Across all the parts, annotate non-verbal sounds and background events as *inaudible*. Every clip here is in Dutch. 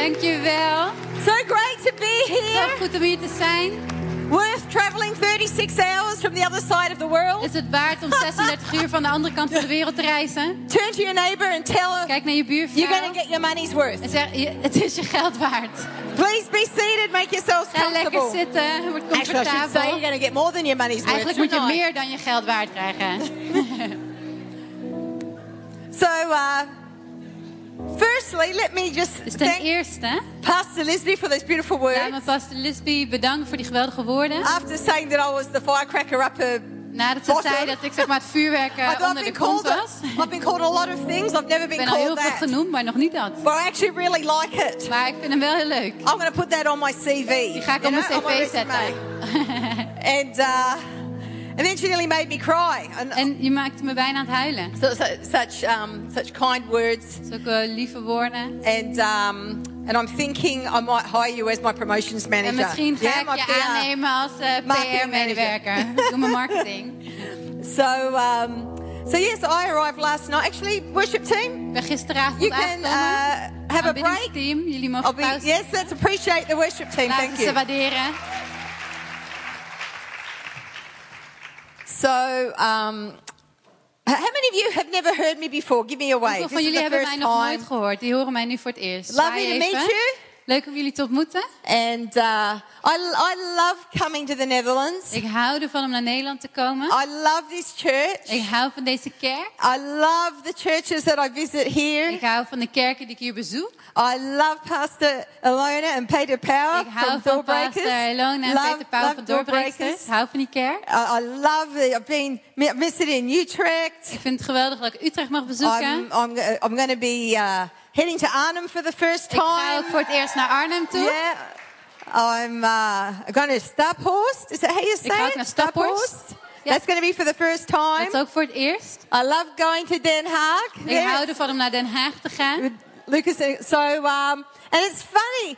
Dankjewel. So great to be Zo here. goed om hier te zijn. Worth traveling 36 hours from the other side of the world. Is het waard om 36 uur van de andere kant van de wereld te reizen? Turn to your neighbor and tell her Kijk naar je you're buurvrouw going to get your money's worth. en zeg, het is je geld waard. Please be seated. Make yourselves Ga lekker comfortable. zitten, word Actually, I should say you're comfortabel. going to get more than your money's worth. Eigenlijk moet je meer dan je geld waard krijgen. *laughs* So, uh, firstly, let me just Dus ten thank eerste, Pastor Lisby for those beautiful laat me words. pastor Lisby bedanken voor die geweldige woorden. After saying that I was the firecracker upper, Nadat ze Bottom. zei dat ik zeg maar het vuurwerk I've onder de called. was. A, I've been called a lot of things. I've never Ik been ben al heel veel genoemd, maar nog niet dat. but I actually really like it. Maar ik vind hem wel heel leuk. I'm going to put that on my CV. Die ga ik op mijn cv zetten. *laughs* And uh, and then she nearly made me cry. And En je maakte me bijna aan het huilen. so, so, such um, such kind words. Zulke lieve woorden. And um, and I'm thinking I might hire you as my promotions manager. En misschien ga Yeah, ik my je PR. aannemen als Marketing PR-medewerker. Doe mijn marketing. *laughs* So um, so yes, I arrived last night. Actually, worship team, ben gisteravond you can uh, have a break. Aanbiddingsteam, jullie I'll mogen be, yes, let's appreciate the worship team. Laten Thank ze you. waarderen. So, um, how many of you have never heard me before? Give me a wave. Hoeveel van jullie hebben mij nog nooit time. gehoord? Die horen mij nu voor het eerst. Lovely to meet you. Leuk om jullie te ontmoeten. And uh, I, I love coming to the Netherlands. Ik hou ervan om naar Nederland te komen. I love this church. Ik hou van deze kerk. I love the churches that I visit here. Ik hou van de kerken die ik hier bezoek. I love Pastor Elona and Peter Power Ik hou van pastor Elona en Love- Peter love van Doorbreeksters. Ik hou van die kerk. I, I love the, I've been in Utrecht. Ik vind het geweldig dat ik Utrecht mag bezoeken. I'm, I'm, I'm going to be uh, heading to Arnhem for the first Ik ga time. voor het eerst naar Arnhem toe. Yeah. I'm uh, going to Staphorst. Is that how you say it? Staphorst. That's going to be for the first Dat time. is ook voor het eerst. I love going to Den Haag. Ik hou ervan om naar Den Haag te gaan. with Lucas. So, um, and it's funny.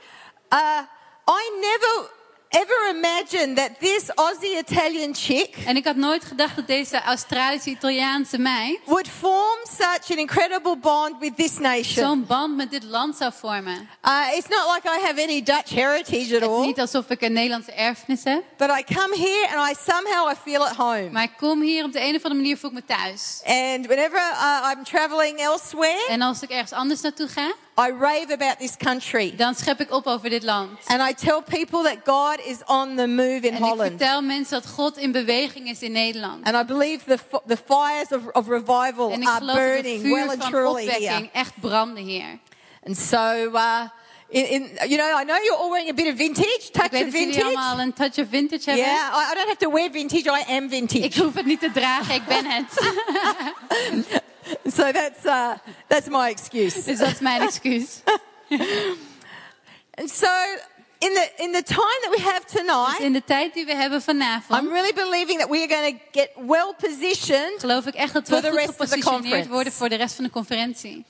Uh, I never ever imagined that this Aussie Italian chick En ik had nooit gedacht dat deze Australische Italiaanse meid would form such an incredible bond with this nation. zo'n band met dit land zou vormen. Uh, it's not like I have any Dutch heritage at Het is all, niet alsof ik een Nederlandse erfenis heb. but I come here and I somehow I feel at home. Maar ik kom hier op de een of andere manier voel ik me thuis. And whenever uh, I'm traveling elsewhere, En als ik ergens anders naartoe ga, I rave about this country. dan schep ik op over dit land. And I tell people that God is on the move in En ik vertel mensen dat God in beweging is in Nederland. And I believe the, the fires of, of revival En ik are geloof dat het burning well and van truly here. echt branden hier. And so, uh, in, in, you know, I know you're all wearing a bit of vintage, touch of vintage. allemaal een touch of vintage hebben. Yeah, I, I don't have to wear vintage, I am vintage. Ik hoef het niet te dragen, ik ben het. *laughs* *laughs* So that's, uh, that's my excuse. Dus is mijn excuus. *laughs* And so, in the, in the time that we have Dus tonight, in de tijd die we hebben vanavond, I'm really believing that we are going to get well positioned. geloof ik echt dat For we the goed rest of the gepositioneerd conference. worden voor de rest van de conferentie.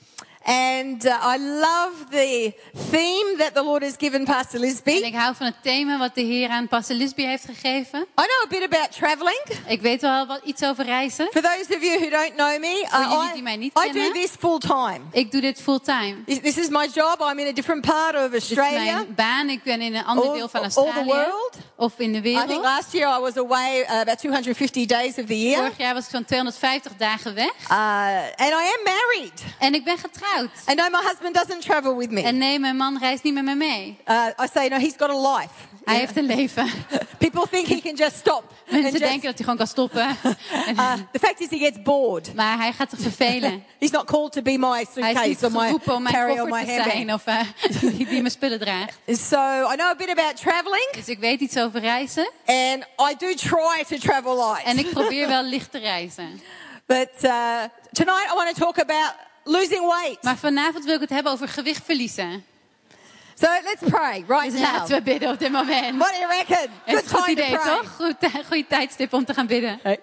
And uh, I love the theme that the Lord has given Pastor En Lisby. ik hou van het thema wat de Heer aan Pastor Lisby heeft gegeven. I know a bit about traveling. Ik weet wel wat, iets over reizen. For those of you who don't know me, Voor uh, I, die mij niet I do kennen. this full time. Ik doe dit fulltime. This, this is my job. I'm in a different part of Dit is Australia. mijn baan. Ik ben in een ander All- deel van all the Australië. world. Of in de I think wereld. last year I was away uh, about 250 days of the year. Vorig jaar was ik zo'n 250 dagen weg. Uh, and I am married. En ik ben getrouwd. And no, my husband doesn't travel with me. En nee, mijn man reist niet met me mee. Uh, I say, no, he's got a life. Hij heeft een leven. *laughs* People think he can just stop. *laughs* Mensen just- denken dat hij gewoon kan stoppen. *laughs* uh, the fact is, he gets bored. Maar hij gaat zich vervelen. He's not called to be my Hij is niet suitcase or my geroepen om mijn carry or my te handbag. zijn of eh, die, die mijn spullen draagt. So I know a bit about traveling, Dus ik weet iets over reizen. and I do try to travel light. En ik *laughs* probeer wel licht te reizen. But uh, tonight I want to talk about losing weight. Maar vanavond wil ik het hebben over gewicht verliezen. So let's pray right Dus now. laten we bidden op dit moment. What do you reckon? Een goed idee, toch? Goed, eh, goede tijdstip om te gaan bidden. Okay.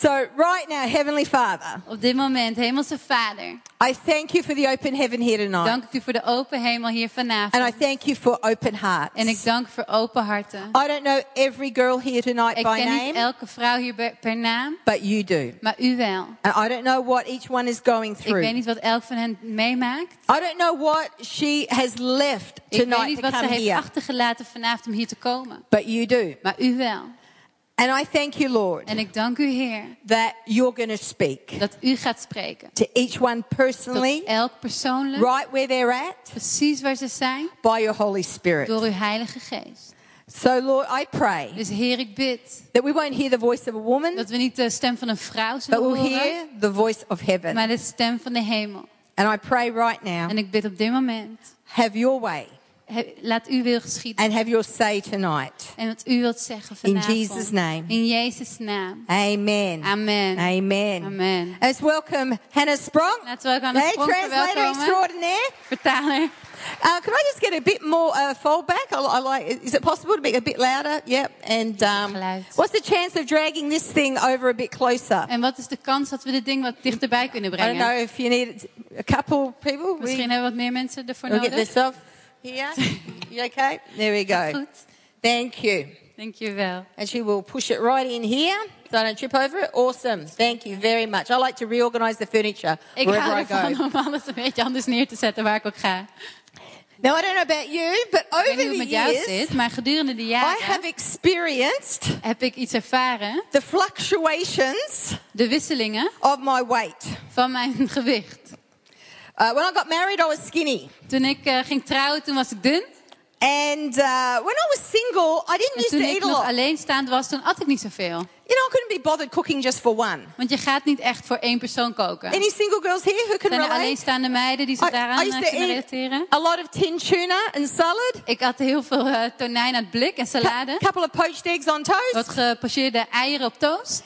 So, right now, Heavenly Father, Op dit moment, Hemelse Vader, I thank you for the open heaven here tonight. dank ik u voor de open hemel hier And I vanavond. thank you for open hearts. En ik dank voor open harten. I don't know every girl here tonight Ik by ken niet name, elke vrouw hier per- naam, but you do. maar u wel. And I don't know what each one is going Ik through. weet niet wat elk van hen meemaakt. I don't know what she has left Ik weet tonight niet to wat ze come heeft here, achtergelaten vanavond om hier te komen. but you do. Maar u wel. And I thank you, Lord, En ik dank u, Heer, that you're going to speak dat u gaat spreken. to each one Tot personally, elk persoonlijk, right where they're at, precies waar ze zijn, by your Holy Spirit. door uw Heilige Geest. So, Lord, I pray Dus Heer, ik bid that we won't hear the voice of a woman, dat we niet de stem van een vrouw but zullen we'll horen, hear the voice of heaven. maar de stem van de hemel. And I pray right now, En ik bid op dit moment, have your way he- laat uw wil geschieden. and have your say tonight. En wat u wilt zeggen In vanavond. Jesus' name. In Jezus' naam. Amen. Amen. Amen. Amen. Let's welcome Hannah Sprong. Laten we ook aan de Hey, sprong translator extraordinaire. Vertaler. Uh, can I just get a bit more uh, fold back? I, I like. Is it possible to be a bit louder? Yep. And um, what's the chance of dragging this thing over a bit closer? En wat is de kans dat we dit ding wat dichterbij kunnen I don't brengen? know if you need a couple people. We- Misschien hebben we wat meer mensen ervoor We'll get nodig. this off here. You okay? There we go. Goed. Thank you. Dankjewel. And she will push it right in here so I don't trip over it. Awesome. Thank you very much. I like to reorganize the furniture Ik wherever hou I go. om alles een beetje anders neer te zetten waar ik ook ga. Now, I don't know about you, but Ik over the met jou years, zit, maar gedurende de I jaren have experienced heb ik iets ervaren. the fluctuations De wisselingen of my weight. van mijn *laughs* gewicht. Uh, when I got married, I was skinny. Toen ik eh, ging trouwen, toen was ik dun. And uh, when I was single, I didn't En used to toen eat ik a lot. alleenstaand was, toen at ik niet zoveel. You know, I couldn't be bothered cooking just for one. Want je gaat niet echt voor één persoon koken. Any single girls here who can Zijn er relate? alleenstaande meiden die zich daaraan I eh, kunnen relateren? a lot of tin tuna and salad, Ik at heel veel eh, tonijn uit blik en a salade. couple of poached eggs on toast. Wat gepocheerde eieren op toast.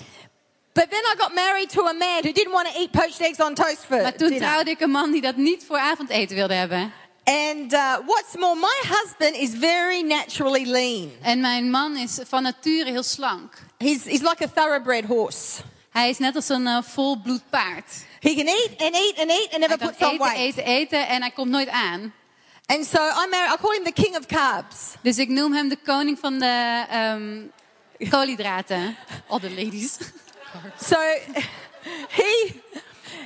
But then I got married to a man who didn't want to eat poached eggs on toast for Maar toen dinner. trouwde ik een man die dat niet voor avondeten wilde hebben. And uh, what's more, my husband is very naturally lean. En mijn man is van nature heel slank. He's, he's like a thoroughbred horse. Hij is net als een eh, volbloed paard. He can eat and eat and eat and never kan puts on eten, weight. eten, eten en hij komt nooit aan. And so I'm married, I call him the king of carbs. Dus ik noem hem de koning van de ehm, koolhydraten. All the ladies. *laughs* So he,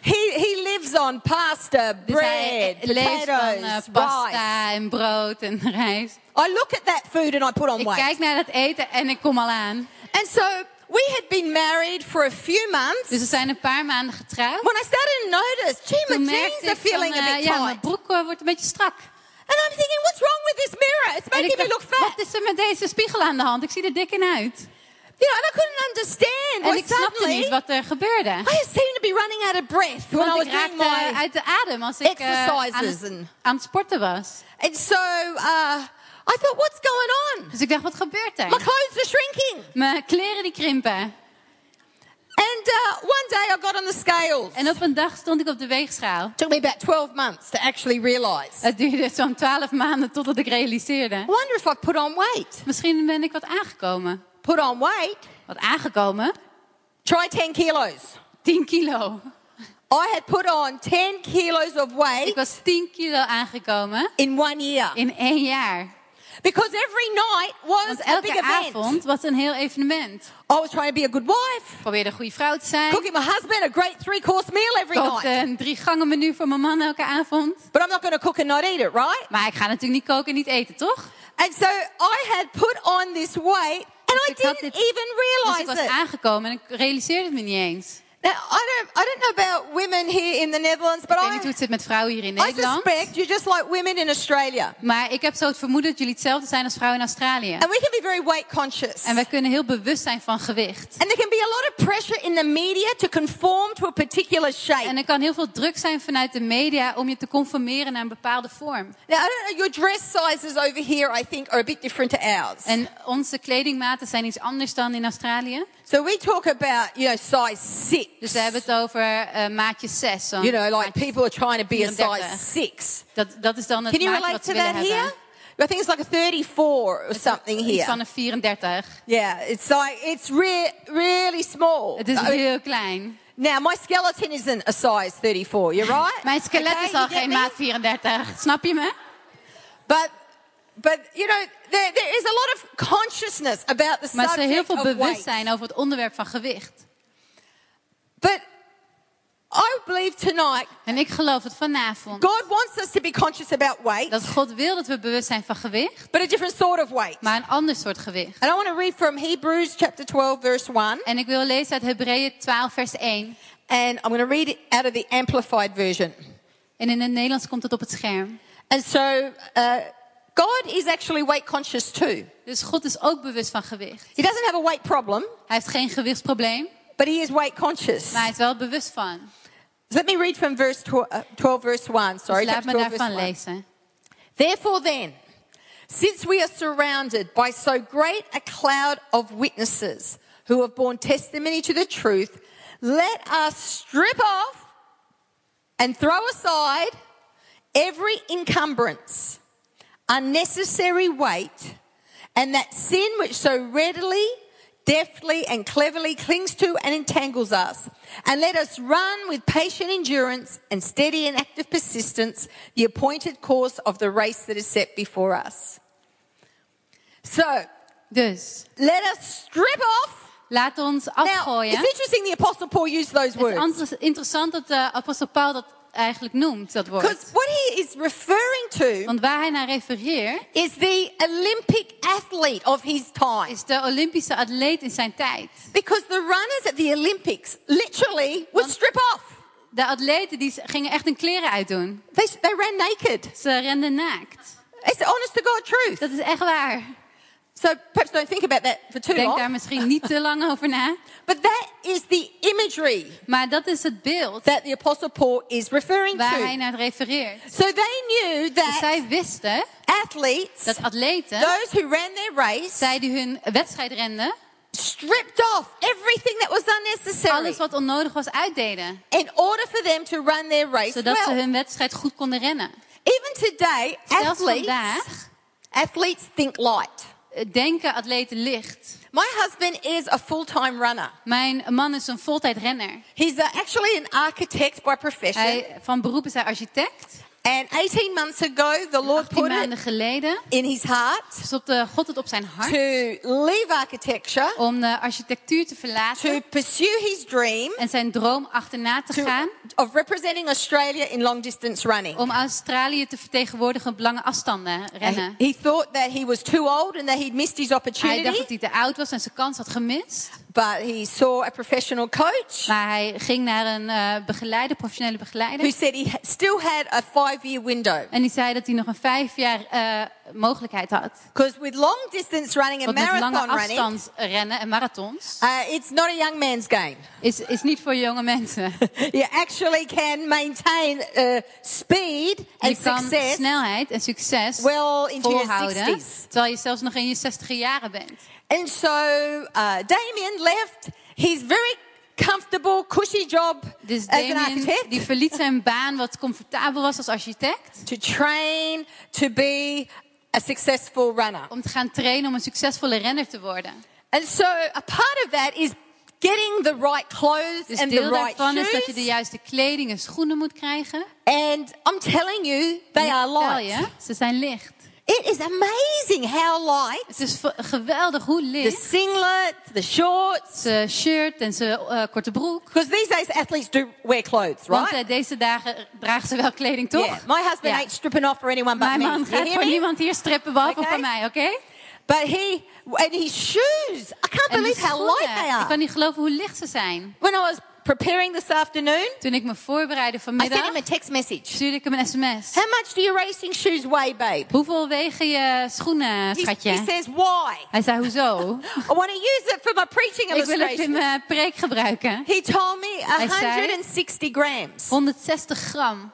he, he lives on pasta, Dus hij bread, leeft van eh, potatoes, rice. pasta en brood en rijst. I look at that food and I put on Ik weight. kijk naar dat eten en ik kom al aan. And so we had been married for a few months. Dus we zijn een paar maanden getrouwd. When I started to notice, gee, my Toen jeans are van, feeling a eh, bit ja, mijn tight. broek eh, wordt een beetje strak. And I'm thinking, what's wrong with this mirror? It's En making ik me dacht, look fat. wat is er met deze spiegel aan de hand? Ik zie er dik in uit. You know, and I couldn't understand En why ik snapte niet wat er gebeurde. I seemed to be running out of breath when I was doing my... uit de adem als ik eh, aan, exercises het, and- aan het sporten was. And so uh, I thought, what's going on? Dus ik dacht, wat gebeurt My er? clothes are shrinking. Mijn kleren die krimpen. And uh, one day I got on the scales. En op een dag stond ik op de weegschaal. It took me about 12 months to actually realize. Het duurde zo'n twaalf maanden totdat ik realiseerde. I wonder if I put on weight. Misschien ben ik wat aangekomen. Put on weight. Wat aangekomen? Try 10 kilos. 10 kilo. I had put on 10 kilos of Ik weight was 10 kilo aangekomen in one year. in één jaar. Because every night was Want a big event. avond was een heel evenement. I was trying to be a good wife. Ik probeerde een goede vrouw te zijn. Cooking my husband a great three course meal every kookte night. een drie gangen menu voor mijn man elke avond. But I'm not going to cook and not eat it, right? Maar ik ga natuurlijk niet koken en niet eten, toch? And so I had put on this weight and I ik had didn't even Dus ik realize was aangekomen en ik realiseerde het me niet eens. Now, I don't, I don't know about women here in the Netherlands, but Ik weet I, niet hoe het zit met vrouwen hier in I Nederland. suspect you're just like women in Australia. Maar ik heb zo het vermoeden dat jullie hetzelfde zijn als vrouwen in Australië. And we can be very weight conscious. En wij kunnen heel bewust zijn van gewicht. And there can be a lot of pressure in the media to conform to a particular shape. En er kan heel veel druk zijn vanuit de media om je te conformeren naar een bepaalde vorm. Now, I don't know, your dress sizes over here, I think, are a bit different to ours. En onze kledingmaten zijn iets anders dan in Australië. so we talk about, you know, size six. Dus we hebben het over eh, maatje 6. You know, like people are trying to be a 34. size six. Dat, dat is dan het Can you relate to ze that here? I think it's like a 34 or something Iets van here. een 34. Yeah, it's like, it's re- really small. Het is I mean, heel klein. now, my skeleton isn't a size 34, you're right? Mijn skelet Okay, is al geen maat 34. Snap je me? But, but you know, there, there is a lot of consciousness about the Maar er is heel subject veel bewustzijn over het onderwerp van gewicht. But I believe tonight En ik geloof dat vanavond God wants us to be conscious about weight, dat God wil dat we bewust zijn van gewicht, but a different sort of weight. maar een ander soort gewicht. And I want to read from Hebrews chapter 12, verse 1. En ik wil lezen uit Hebreeën 12, vers 1. And I'm going to read it out of the Amplified version. En in het Nederlands komt het op het scherm. And so, uh, God is actually weight conscious too. Dus God is ook bewust van gewicht. He doesn't have a weight problem, Hij heeft geen gewichtsprobleem, but he is weight conscious. maar hij is wel bewust van. So let me read from verse 12, uh, 12 verse 1. Sorry, Dus laat me 12, verse daarvan 1. lezen. Therefore, then, since we are surrounded by so great a cloud of witnesses who have borne testimony to the truth, let us strip off and throw aside every encumbrance, unnecessary weight, and that sin which so readily, deftly, and cleverly clings to and entangles us. And let us run with patient endurance and steady and active persistence the appointed course of the race that is set before us. So, Dus, let us strip off. laat ons Now, it's interesting the Apostle Paul used those Het is words. inter- interessant dat de apostel Paul dat eigenlijk noemt, dat Because woord. what he is referring to Want waar hij naar refereert, is the Olympic athlete of his time. is de Olympische atleet in zijn tijd. Because the runners at the Olympics literally would strip off. De atleten die gingen echt hun kleren uitdoen. They, they ran naked. Ze renden naakt. It's honest to God truth. Dat is echt waar. So perhaps don't think about that for too Denk long. daar misschien niet te lang over na. *laughs* But that is the imagery Maar dat is het beeld that the Apostle Paul is referring waar hij to. naar refereert. So they knew Dus that zij wisten athletes, dat atleten, those who ran their race, zij die hun wedstrijd renden, stripped off everything that was unnecessary alles wat onnodig was uitdeden. in order for them to run their race Zodat ze well. hun wedstrijd goed konden rennen. Even today, Zelfs athletes, vandaag athletes think light. Eh, denken atleten licht. My husband is a full-time runner. Mijn man is een voltijd renner. He's actually an architect by profession. Hij, van beroep is hij architect. And 18 months ago, the Lord 18 put maanden geleden in his heart stopte God het op zijn hart to leave architecture, om de architectuur te to verlaten pursue his dream en zijn droom achterna te to, gaan of representing Australia in long distance running. om Australië te vertegenwoordigen op lange afstanden And rennen. he thought that he was too old and that he'd missed his Hij dacht opportunity, dat hij te oud was en zijn kans had gemist. But he saw a professional coach Maar hij ging naar een eh, begeleider, professionele who begeleider. said he still had a five-year window. En die zei dat hij nog een vijf jaar eh, mogelijkheid had. Because with long distance running and Want met lange marathon running, afstands rennen en marathons uh, it's not a young man's game. *laughs* is, is niet voor jonge mensen. You actually can maintain uh, speed Je and kan success snelheid en succes well into your volhouden, 60s. terwijl je zelfs nog in je zestiger jaren bent. And so uh, Damien left his very comfortable, cushy job Dus as an Damien architect die verliet zijn baan wat comfortabel was als architect. to train to be a successful runner. Om te gaan trainen om een succesvolle renner te worden. And so a part of that is getting the right clothes Dus and the right daarvan is dat je de shoes. juiste kleding en schoenen moet krijgen. And I'm telling you, they are light. je, ze zijn licht. It is amazing how light Het is geweldig hoe the licht. singlet, the shorts, Zijn shirt en zijn eh, korte broek. because these days athletes do wear clothes, Want right? eh, deze dagen dragen ze wel kleding, toch? Yeah. My husband Ja. ain't stripping off for anyone but Mijn me. man gaat voor niemand hier strippen, behalve Oké. voor mij, oké? But he and his shoes. I can't En believe how light they schoenen, ik kan are. niet geloven hoe licht ze zijn. When I was preparing this afternoon, Toen ik me voorbereidde I sent vanmiddag, him a text message. stuurde ik hem een sms. How much do your racing shoes weigh, babe? Hoeveel wegen je schoenen, He, he schatje? says, why? Hij zei, hoezo? *laughs* I want to use it for my preaching ik wil het in illustration. mijn preek gebruiken. He told me Hij zei- 160 grams. 160 gram.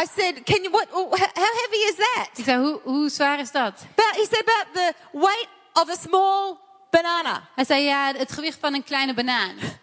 I said, can you, what, how heavy is that? Ik zei, hoe, hoe zwaar is dat? About, he said about the weight of a small banana. Hij zei, ja, het gewicht van een kleine banaan. *laughs*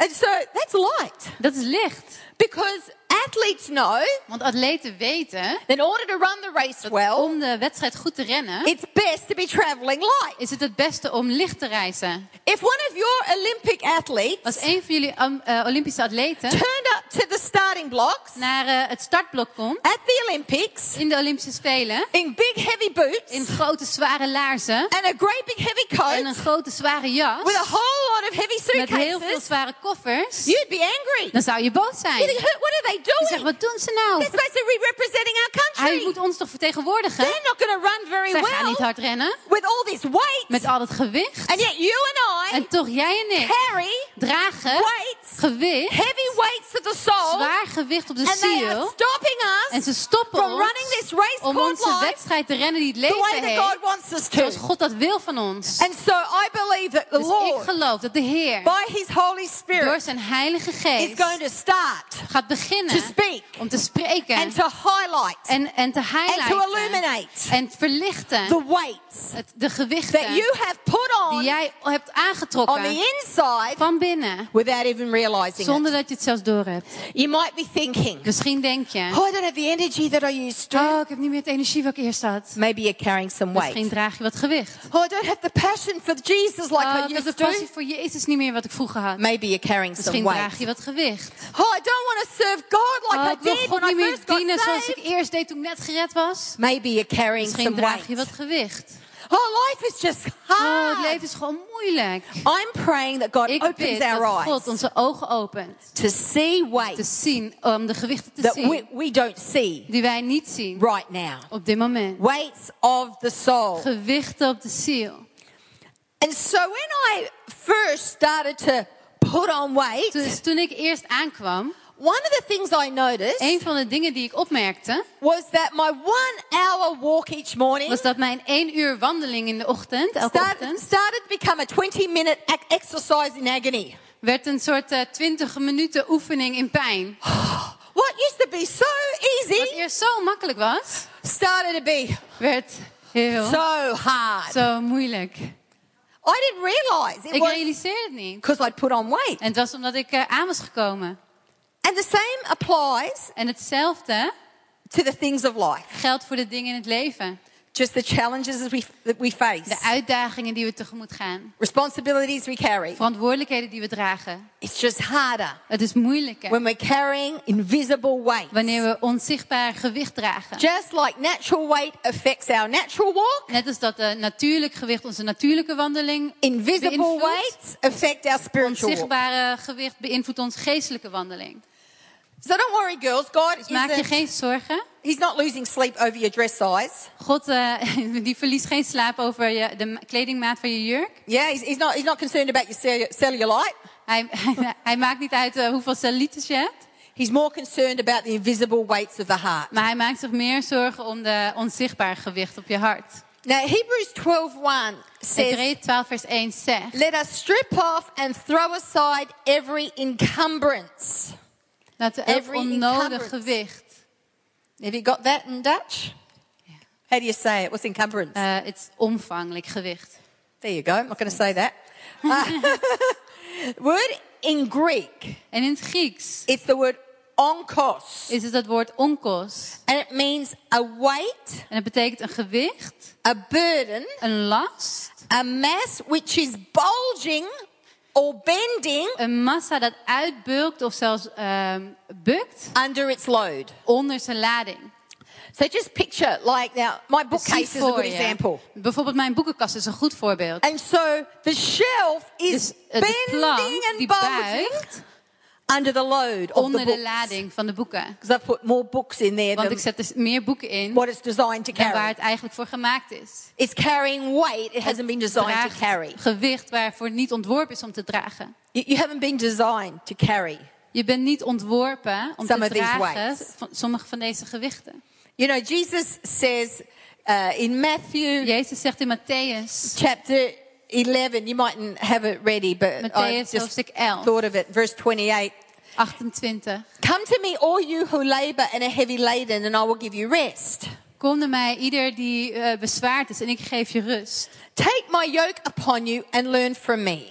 And so that's light Dat is licht. because athletes know Want atleten weten, that in order to run the race well, om de wedstrijd goed te rennen, it's best to be traveling light. is het het beste om licht te reizen. If one of your Olympic athletes Als een van jullie eh, Olympische atleten turned up to the starting blocks naar eh, het startblok komt at the Olympics in de Olympische Spelen, in big heavy boots in grote zware laarzen and a great big heavy en coat een grote zware jas, with a whole lot of heavy met heel veel suitcases, zware koffers, you'd be angry. dan zou je boos zijn. think, "Who- what are zegt, doing? wat doen ze nou? They're supposed to be representing our Hij country. moet ons toch vertegenwoordigen? They're not going to run very Zij gaan niet well hard rennen with all this weight. met al dat gewicht. And yet you and I En toch jij en ik carry dragen weights, gewicht, heavy weights of the soul, zwaar gewicht op de and they are ziel. stopping En us ze stoppen from ons running this race om onze life wedstrijd te rennen die het the way leven that God heeft. wants us Zoals to. God dat wil van ons. And so I believe that the Dus ik Lord, geloof dat de Heer by His Holy door Spirit, zijn Heilige is Geest going to start gaat to speak om te spreken and to highlight en, en te and to highlighten illuminate en verlichten the weights het, de that gewichten you have put die on jij hebt on aangetrokken the inside van binnen without even realizing zonder it. dat je het zelfs doorhebt. You might be thinking, Misschien denk je, oh, I don't have the energy that I used to. oh ik heb niet meer het energie wat ik eerst had. Maybe you're carrying some weight. Misschien draag je wat gewicht. Oh, I don't have the passion for Jesus like Oh, I ik heb de used to. passie voor Jezus niet meer wat ik vroeger had. Maybe you're carrying some Misschien weight. draag je wat gewicht. Oh, I don't want to serve God like Oh, I did God when niet I meer first got dienen zoals ik saved. eerst deed toen ik net gered was. Maybe you're carrying Misschien some draag je weight. wat gewicht. Oh, life is just Oh, hard. het leven is gewoon moeilijk. I'm praying that God Ik opens our dat eyes God onze ogen opent. to see Te weights zien, om de gewichten te that we, zien. we don't see Die wij niet zien right now. op dit moment. Weights of the soul. Gewichten op de ziel. And so when I first started to put on weight, Dus toen ik eerst aankwam, one of the things I noticed een van de dingen die ik opmerkte, was that my one hour walk each morning was dat mijn één uur wandeling in de ochtend, elke started, ochtend, started to become a 20 minute exercise in agony. werd een soort eh, 20 minuten oefening in pijn. *gasps* What used to be so Wat easy eerst zo makkelijk was, started to be werd heel so hard. zo moeilijk. I didn't realize it Ik was realiseerde het niet. because I'd put on weight. En het was omdat ik eh, aan was gekomen. And the same applies En hetzelfde to the things of life. geldt voor de dingen in het leven. Just the challenges that we, that we face, De uitdagingen die we tegemoet gaan. responsibilities we carry. Verantwoordelijkheden die we dragen. It's just harder Het is moeilijker when we're carrying invisible weight. wanneer we onzichtbaar gewicht dragen. Just like natural weight affects our natural walk, Net als dat de natuurlijk gewicht onze natuurlijke wandeling invisible weights affect our spiritual walk. Onzichtbare gewicht beïnvloedt onze geestelijke wandeling. So don't worry, girls. God Dus maak je geen zorgen. He's not losing sleep over your dress size. God eh, *laughs* die verliest geen slaap over je, de ma- kledingmaat van je jurk. Yeah, he's, he's not. He's not concerned about your cellu- cellulite. Hij, *laughs* hij, hij maakt niet uit eh, hoeveel cellulitis je hebt. He's more concerned about the invisible weights of the heart. Maar hij maakt zich meer zorgen om de onzichtbaar gewicht op je hart. Now Hebrews 12:1 says, Hebreeën 12 vers 1 zegt. "Let us strip off and throw aside every encumbrance." We elk Every onnodig gewicht. Have you got that in Dutch? How do you say it? What's encumbrance? het is omvanglijk gewicht. there you go. I'm not going to say that. Uh, *laughs* *laughs* word in Greek, En in het Grieks it's the word onkos, is het dat woord onkos. and it means a weight, En dat betekent een gewicht, a burden, een last, a mass which is bulging bending een massa dat uitbulkt of zelfs ehm, bukt under its load. onder zijn lading. So just picture, like now, my bookcase is a good example. Bijvoorbeeld mijn boekenkast is een goed voorbeeld. And so the shelf is Dus eh, de plank bending and die bulging buigt under the load of onder the de lading van de boeken. Because I've put more books in there Want than ik zet dus meer boeken in what it's designed to dan waar het eigenlijk voor gemaakt is. It's carrying weight it hasn't been designed to Draagt carry. gewicht waarvoor niet ontworpen is om te dragen. You, you haven't been designed to carry. Je bent niet ontworpen om Some te of these dragen weights. van sommige van deze gewichten. You know, Jesus says uh, in Matthew Jezus zegt in Matthäus, chapter 11, you mightn't have it ready, but I just 11, thought of it, verse 28. 28. Come to me, all you who labor and are heavy laden, and I will give you rest. Kom naar mij, ieder die eh, bezwaard is, en ik geef je rust. Take my yoke upon you and learn from me.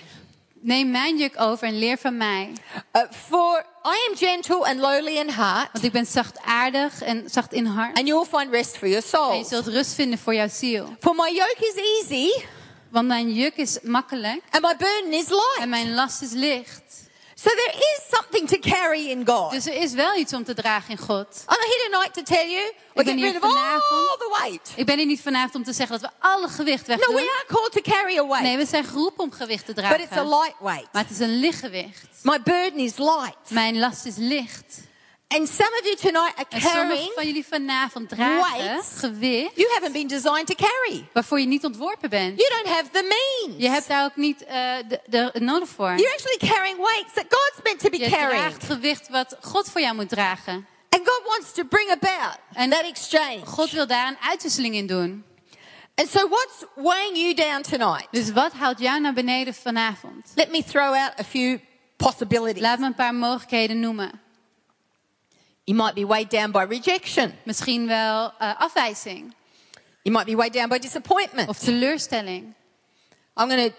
Neem mijn juk over en leer van mij. Uh, for I am gentle and lowly in heart, Want ik ben zachtaardig en zacht in hart. and you will find rest for your soul. En je zult rust vinden voor jouw ziel. For my yoke is easy Want mijn juk is makkelijk and my burden is en light. mijn last is licht. So there is something to carry in God. Dus er is wel iets om te dragen in God. I'm here tonight to tell you, getting hier rid of all the weight. Ik ben hier niet vanavond om te zeggen dat we alle gewicht No, wegdoen. we are called to carry a weight, Nee, we zijn geroepen om gewicht te but it's a dragen. light weight. Maar het is een lichtgewicht. My burden is light. Mijn last is licht. And some of you tonight are En carrying van jullie vanavond dragen weights. gewicht You haven't been designed to carry. waarvoor je niet ontworpen bent. You don't have the means. Je hebt daar ook niet eh, de, de, nodig voor. You're actually carrying weights that God's meant to be Je carrying. draagt gewicht wat God voor jou moet dragen. And God wants to bring about En that exchange. God wil daar een uitwisseling in doen. And so what's weighing you down tonight? Dus wat houdt jou naar beneden vanavond? Let me throw out a few possibilities. Laat me een paar mogelijkheden noemen. You might be weighed down by rejection. Misschien wel eh, afwijzing You might be weighed down by disappointment. of teleurstelling. I'm going to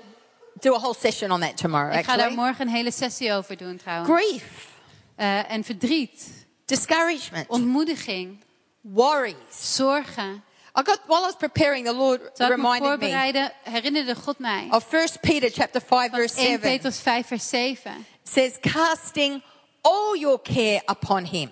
do a whole session on that tomorrow, Ik ga daar morgen een hele sessie over doen trouwens. Grief, Eh, en verdriet, discouragement, ontmoediging, worries. zorgen. I got while I was preparing, the Lord Terwijl ik me reminded me herinnerde God mij. of 1 Peter chapter 5 Van verse 1 7. Petrus 5 vers 7. Says casting all your care upon him.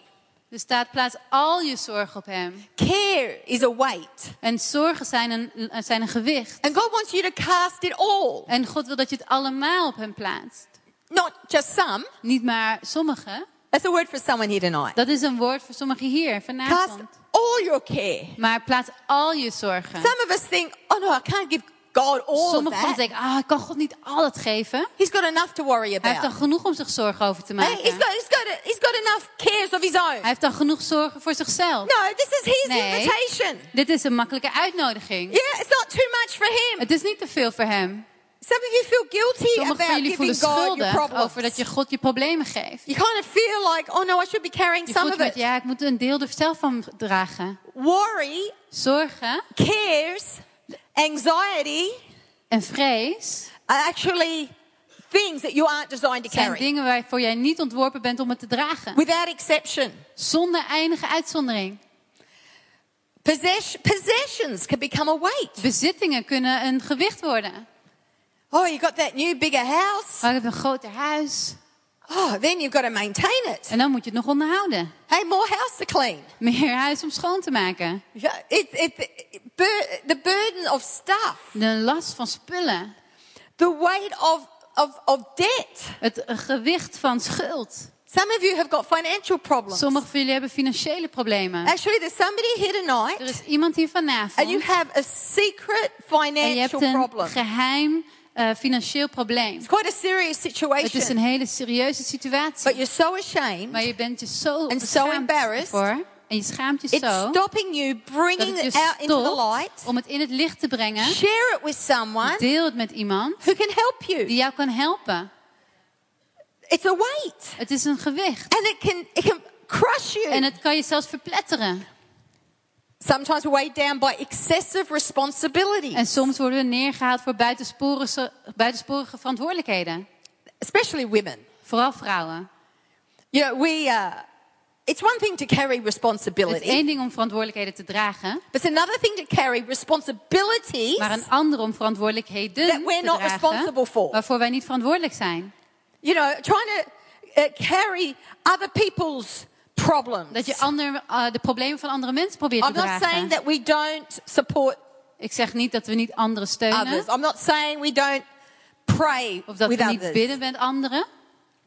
Er staat plaats al je zorg op hem. Care is a weight. En zorgen zijn een, zijn een gewicht. And God wants you to cast it all. En God wil dat je het allemaal op hem plaatst. Not just some. Niet maar sommige. That's a word for someone here tonight. Dat is een woord voor sommigen hier Cast vanavond. all your care. Maar plaats al je zorgen. Some of us think, oh no, I can't give God all Sommigen van denken, ah, ik kan God niet al het geven. He's got enough to worry Hij heeft about. al genoeg om zich zorgen over te Hey, maken. he's, got, he's, got, he's got enough cares of his own. Hij heeft al genoeg zorgen voor zichzelf. No, this is his Nee. invitation. Dit is een makkelijke uitnodiging. Yeah, it's not too much for him. Het is niet te veel voor hem. Some of you feel guilty Sommigen van about jullie giving voelen God schuldig over dat je God je problemen geeft. You kind of feel like, oh no, I should be carrying Je some of met, it. ja, ik moet een deel er zelf van dragen. Worry, Zorgen cares, anxiety en vrees are actually things that you aren't designed to zijn carry. dingen waarvoor jij niet ontworpen bent om het te dragen. Without exception. Zonder enige uitzondering. Possess- possessions can become a weight. Bezittingen kunnen een gewicht worden. Oh, you got that new bigger house. Maar je hebt een groter huis. Oh, then you've got to maintain it. En dan moet je het nog onderhouden. Hey, more house to clean. Meer huis om schoon te maken. Yeah, It, it, it, the burden of stuff, De last van spullen. the weight of, of, of debt. Het gewicht van schuld. Some of you have got financial problems. Sommigen van jullie hebben financiële problemen. Actually, there's somebody here Er tonight, is iemand hier and you vanavond. have a secret En je hebt financial een problem. geheim eh, financieel probleem. It's quite a serious Het is situation, een hele serieuze but situatie. you're so ashamed. Maar je bent je zo And so embarrassed. voor. En je schaamt je It's zo. stopping you bringing it out into the light. om het in het licht te brengen. Share it with someone Deel het met iemand who can help you. die jou kan helpen. It's a weight, Het is een gewicht. and it can it can crush you. En het kan je zelfs verpletteren. Sometimes we're weighed down by excessive responsibilities, En soms worden we neergehaald voor buitensporige, buitensporige verantwoordelijkheden. especially women. Vooral vrouwen. You know, we. Uh, it's one thing to carry Het responsibility, is één ding om verantwoordelijkheden te dragen. but it's another thing to carry responsibilities Maar een ander om verantwoordelijkheden That we're te not dragen responsible for. waarvoor wij niet verantwoordelijk zijn. You know, trying to uh, carry other people's problems. Dat je ander, eh, de problemen van andere mensen probeert te I'm not dragen. saying that we don't support Ik zeg niet dat we niet anderen steunen. others. I'm not saying we don't pray Of dat we niet others. bidden met anderen.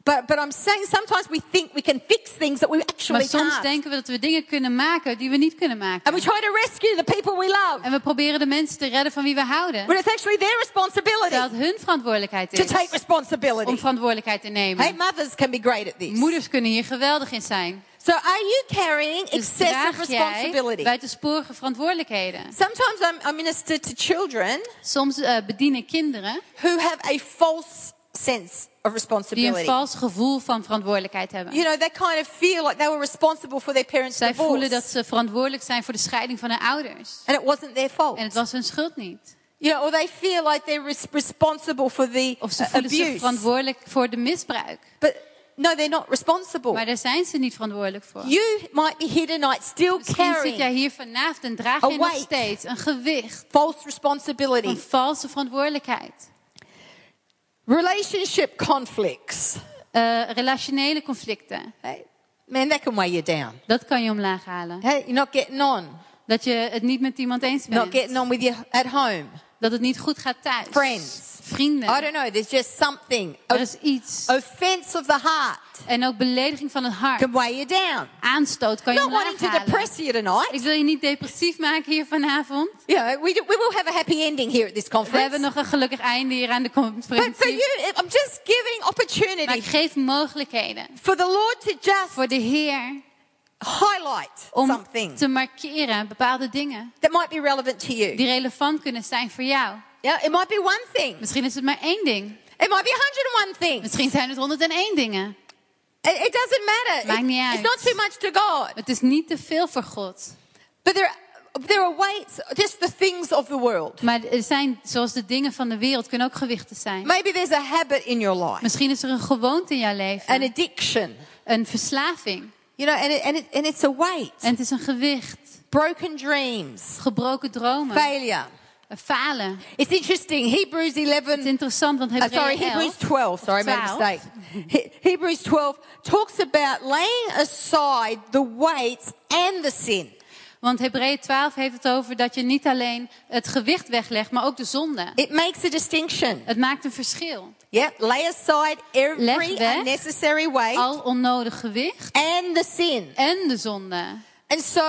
But, but I'm saying sometimes we think we can fix things that we Maar actually soms can't. denken we dat we dingen kunnen maken die we niet kunnen And maken. we try to rescue the people we love. En we proberen de mensen te redden van wie we houden. When it's actually their responsibility Terwijl het hun verantwoordelijkheid to is take om responsibility. verantwoordelijkheid te Hey, nemen. mothers can be great at this. Moeders kunnen hier geweldig in zijn. So are you carrying Dus excessive responsibility? buitensporige verantwoordelijkheden. Sometimes I'm, I minister to children Soms eh, bedienen kinderen who have a false sense of die een responsibility. vals gevoel van verantwoordelijkheid hebben. You know, they kind of feel like they were responsible for their parents' Zij divorce. voelen dat ze verantwoordelijk zijn voor de scheiding van hun ouders. And it wasn't their fault. En het was hun schuld niet. You know, or they feel like they're res- responsible for the Of ze uh, voelen zich abuse. verantwoordelijk voor de misbruik. But No, they're not responsible. Maar daar zijn ze niet verantwoordelijk voor. You might be here tonight still Misschien zit jij hier vanavond en draag je nog steeds een gewicht false responsibility, valse verantwoordelijkheid. relationship conflicts. Eh, relationele conflicten, Hey, man, that can weigh you down. dat kan je omlaag halen. Hey, you're not getting on, Dat je het niet met iemand eens not bent. getting on with you at home. Dat het niet goed gaat thuis. Friends. I Vrienden. don't know. There's just something. Er is iets. Offense of the heart En ook belediging van het hart. can weigh you down. Aanstoot kan je Not wanting to depress you tonight. Ik wil je niet depressief maken hier vanavond. Yeah, we, do, we will have a happy ending here at this We conference. hebben nog een gelukkig einde hier aan de But for conferentie. you, I'm just giving Maar opportunity ik geef mogelijkheden for the Lord to just voor de Heer highlight om something te markeren bepaalde dingen that might be relevant to you. die relevant kunnen zijn voor jou. Yeah, it might be one thing. Misschien is het maar één ding. It might be 101 things. Misschien zijn het 101 dingen. It, it doesn't matter. Maakt niet it's uit. not too much to God. Het is niet te veel voor God. But there, there are weights, just the things of the world. Maar er zijn, zoals de dingen van de wereld, kunnen ook gewichten zijn. Maybe there's a habit in your life, Misschien is er een gewoonte in jouw an leven. addiction, Een verslaving. you know, and, it, and, it, and it's a weight. En het is een gewicht. Broken dreams, Gebroken dromen. failure. Falen. It's interesting. Hebrews Het is 11. interessant, want Uh, sorry, Hebrews 11, 12. Sorry, I made a 12. mistake. He- Hebrews 12 talks about laying aside the weights and the sin. Want Hebreeën 12 heeft het over dat je niet alleen het gewicht weglegt, maar ook de zonde. It makes a distinction. Het maakt een verschil. Yep, lay aside every unnecessary weight Al onnodig gewicht and the sin. en de zonde. And so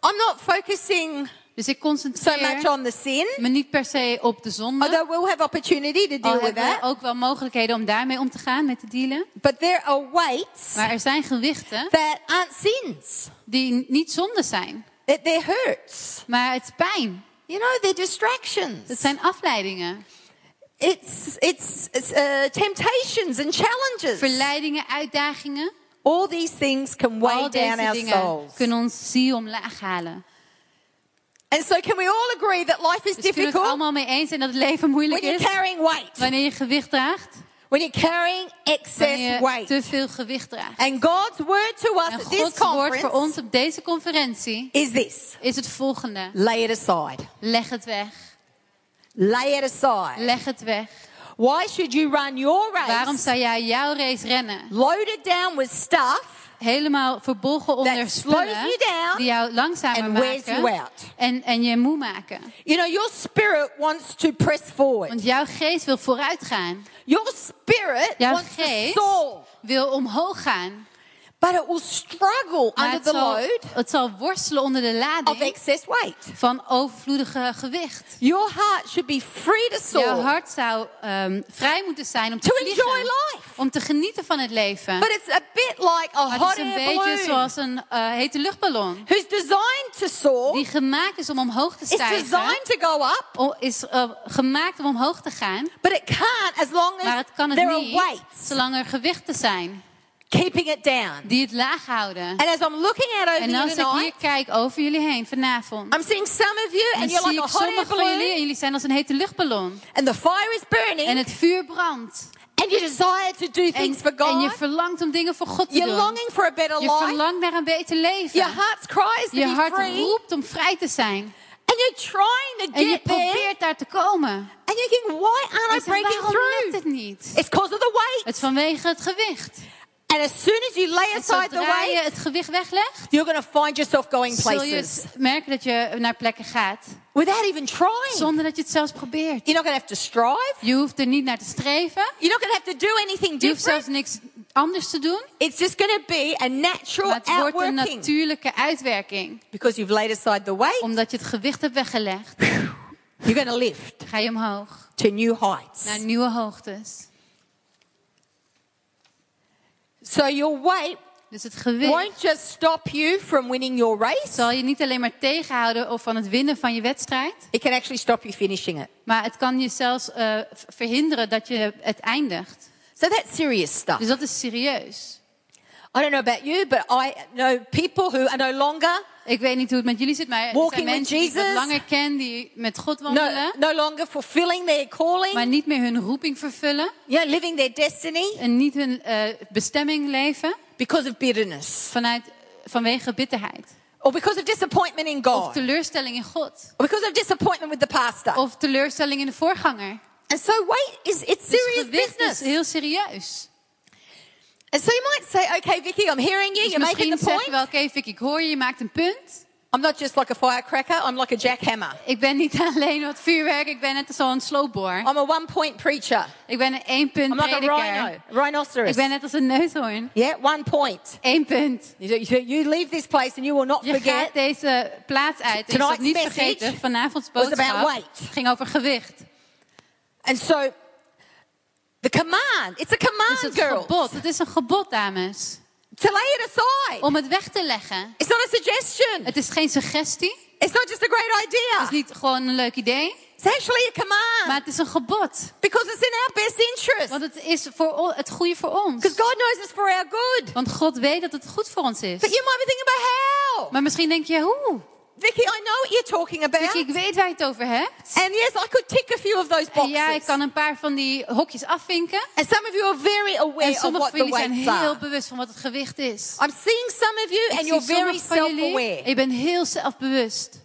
I'm not focusing Dus ik so much concentreer on the sin, me niet per se op de zonde. although we'll have opportunity to Al deal with that. ook wel mogelijkheden om daarmee om te gaan, met te dealen. But there are weights Maar er zijn gewichten that aren't sins. die niet zonde zijn. That they're hurts. Maar het is pijn. You know, they're distractions. Het zijn afleidingen. It's it's, it's uh, temptations and challenges. Verleidingen, uitdagingen. All these things can weigh Al down deze our dingen souls. kunnen ons ziel omlaag halen. And so, can we all agree that life is Dus kunnen we het difficult allemaal mee eens zijn dat het leven moeilijk when you're is? carrying weight? Wanneer je gewicht draagt? When you're carrying Wanneer excess je weight? te veel gewicht draagt. And God's word to us En at this Gods woord voor conference ons op deze conferentie is this: is het volgende. lay it aside. Leg het weg. Lay it aside. Leg het weg. Why should you run your Waarom race zou jij jouw race rennen? loaded down with stuff Helemaal verbolgen onder spullen die jou langzamer maken en, en je moe maken. You know, your spirit wants to press forward. Want jouw geest wil vooruit gaan. Your spirit Jouw wants to geest soar, wil omhoog gaan. But it will struggle Maar under het the zal, load het zal worstelen onder de of lading excess weight. van overvloedige gewicht. Your heart should be free to Jouw soar, hart zou ehm, vrij moeten zijn om te to vliegen. enjoy life. Om te genieten van het leven. But it's a bit like a Maar hot het is een beetje balloon zoals een eh, hete luchtballon. who's designed to soar, Die gemaakt is om omhoog te stijgen. designed to go up, O- Is eh, gemaakt om omhoog te gaan. but it can't as long Maar as het kan het niet weights zolang er gewichten zijn. Keeping it down. Die het laag houden. And as I'm looking out over En you als ik hier tonight, kijk over jullie heen vanavond. I'm seeing some of you and you're like ik a hot air van jullie balloon en jullie zijn als een hete luchtballon. and the fire is burning En het vuur brandt. and you desire to do En, things for en je God. verlangt om dingen voor God te You're doen. longing for a better Je life. verlangt naar een beter leven. Your heart's cry is to Je be hart free. roept om vrij te zijn. And you're trying to En je get probeert daar te komen. And you're thinking, why En aren't je I breaking waarom lukt through? het niet? It's because of the weight. Het is vanwege het gewicht. And as soon as you lay aside the zodra je weight, het gewicht weglegt, you're going to find yourself going zul je places merken dat je naar plekken gaat. without even trying. Zonder dat je het zelfs probeert. You're not going to have to strive. Je hoeft er niet naar te streven. You're not going to have to do anything Je hoeft zelfs different. niks anders te doen. It's just going to be a natural Maar het wordt een natuurlijke uitwerking. because you've laid aside the weight. Omdat je het gewicht hebt weggelegd, You're going to lift ga je omhoog. to new heights. Naar nieuwe hoogtes. So your weight Dus het gewicht won't just stop you from winning your race. zal je niet alleen maar tegenhouden of van het winnen van je wedstrijd. It can actually stop you finishing it. Maar het kan je zelfs v- verhinderen dat je het eindigt. So that's serious stuff. Dus dat is serieus. I don't know about you, but I know people who are no longer Ik weet niet hoe het met jullie zit, maar er Walking zijn with mensen die ik wat Jesus. langer ken, die met God no, wandelen, no longer fulfilling their calling, maar niet meer hun roeping vervullen yeah, living their destiny en niet hun eh, bestemming leven because of bitterness vanuit, vanwege bitterheid. or because of disappointment in Of God teleurstelling in God. or because of disappointment with the pastor. Of teleurstelling in de voorganger. And so wait, is it's Dus serious gewicht is business. heel serieus. And so you might say, okay, Vicky, I'm hearing you. Dus You're making the zeg je point. oké Vicky, ik hoor je, je maakt een punt. I'm not just like a firecracker. I'm like a jackhammer. Ik ben niet *laughs* alleen wat vuurwerk, ik ben net zo'n sloopboor. I'm a one-point preacher. Ik ben een één punt I'm like a rhino, prediker. a rhinoceros. Ik ben net als een neushoorn. Yeah, one point. Eén punt. You, you- you leave this place and you will not Je forget. gaat deze plaats uit en je Tonight's niet message vergeten, vanavonds was about boodschap weight. ging over gewicht. And so the command, it's a Dus command, het girls, gebod, het is een gebod, dames. to lay it aside. Om het weg te leggen. It's not a suggestion. Het is geen suggestie. It's not just a great Het is idea. niet gewoon een leuk idee. It's actually a command Maar het is een gebod. because it's in our best interest. Want het is voor het goede voor ons. Because God knows it's for our good. Want God weet dat het goed voor ons is. But you might be thinking about how. Maar misschien denk je, hoe? Vicky, I know what you're talking about. Vicky, ik weet waar je het over hebt. And yes, I could tick a few of those En boxes. ja, ik kan een paar van die hokjes afvinken. And some of you are very En aware of sommige what van the jullie zijn heel are. bewust van wat het gewicht is. I'm seeing some of you Ik and you're very self-aware. je bent heel zelfbewust.